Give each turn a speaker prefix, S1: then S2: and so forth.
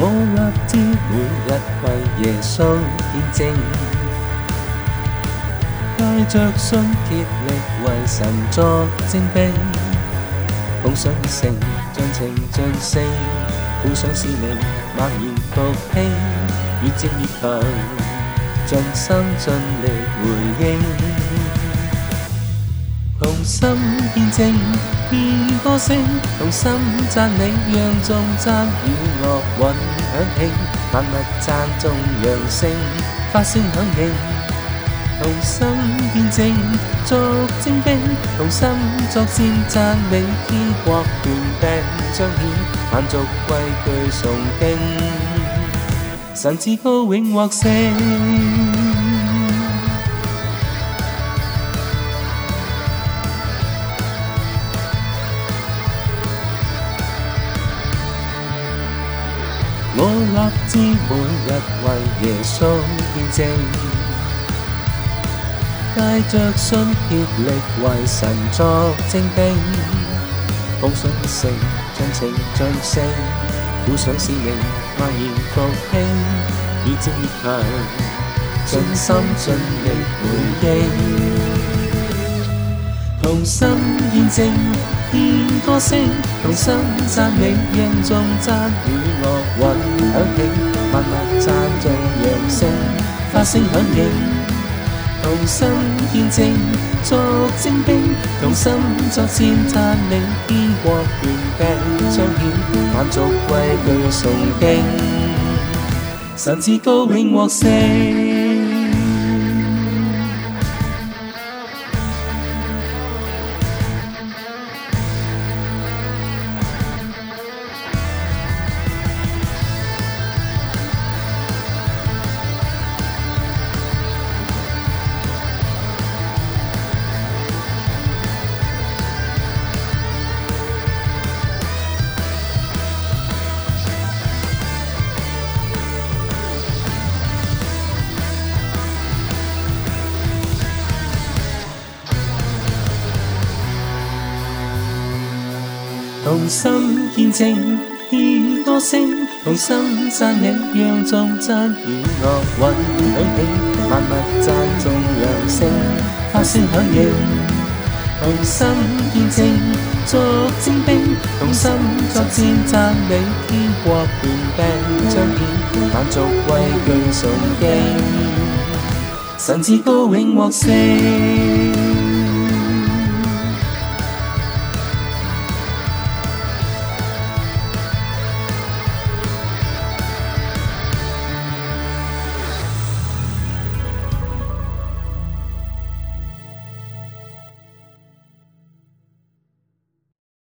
S1: 我立志每日为耶稣见证，带着信竭力为神作证，兵奉上诚，尽情尽性，奉上使命，猛然聆听，越战越强，尽心尽力回应。同心见证，献歌声；同心赞你，让众赞与乐韵响起。万物赞颂扬声，发声响应。同心见证，作证兵，同心作战，赞你，天国见证彰显，万族归聚崇敬，神之高永获胜。我立志每日为耶稣见证，带着信竭力为神作证，定奉信诚尽情尽性，顾想使命，不言放弃，越积强，尽心尽力回应，同心见证。天歌声，同心赞美，人众赞与乐韵响起，万物赞颂扬声，发声响影，同心见证，作精兵，同心作战赞美，天国远景彰显，万族跪跪崇敬，神志高永获胜。同心见证，献歌声，同心赞你，让众赞与乐韻響起，萬物讚頌揚聲發聲響應。同心見證，作精兵，同心作戰，讚美天國權柄彰顯，萬族畏懼崇敬，神至高永獲勝。